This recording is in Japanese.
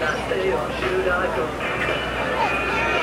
なってよ、シューラー。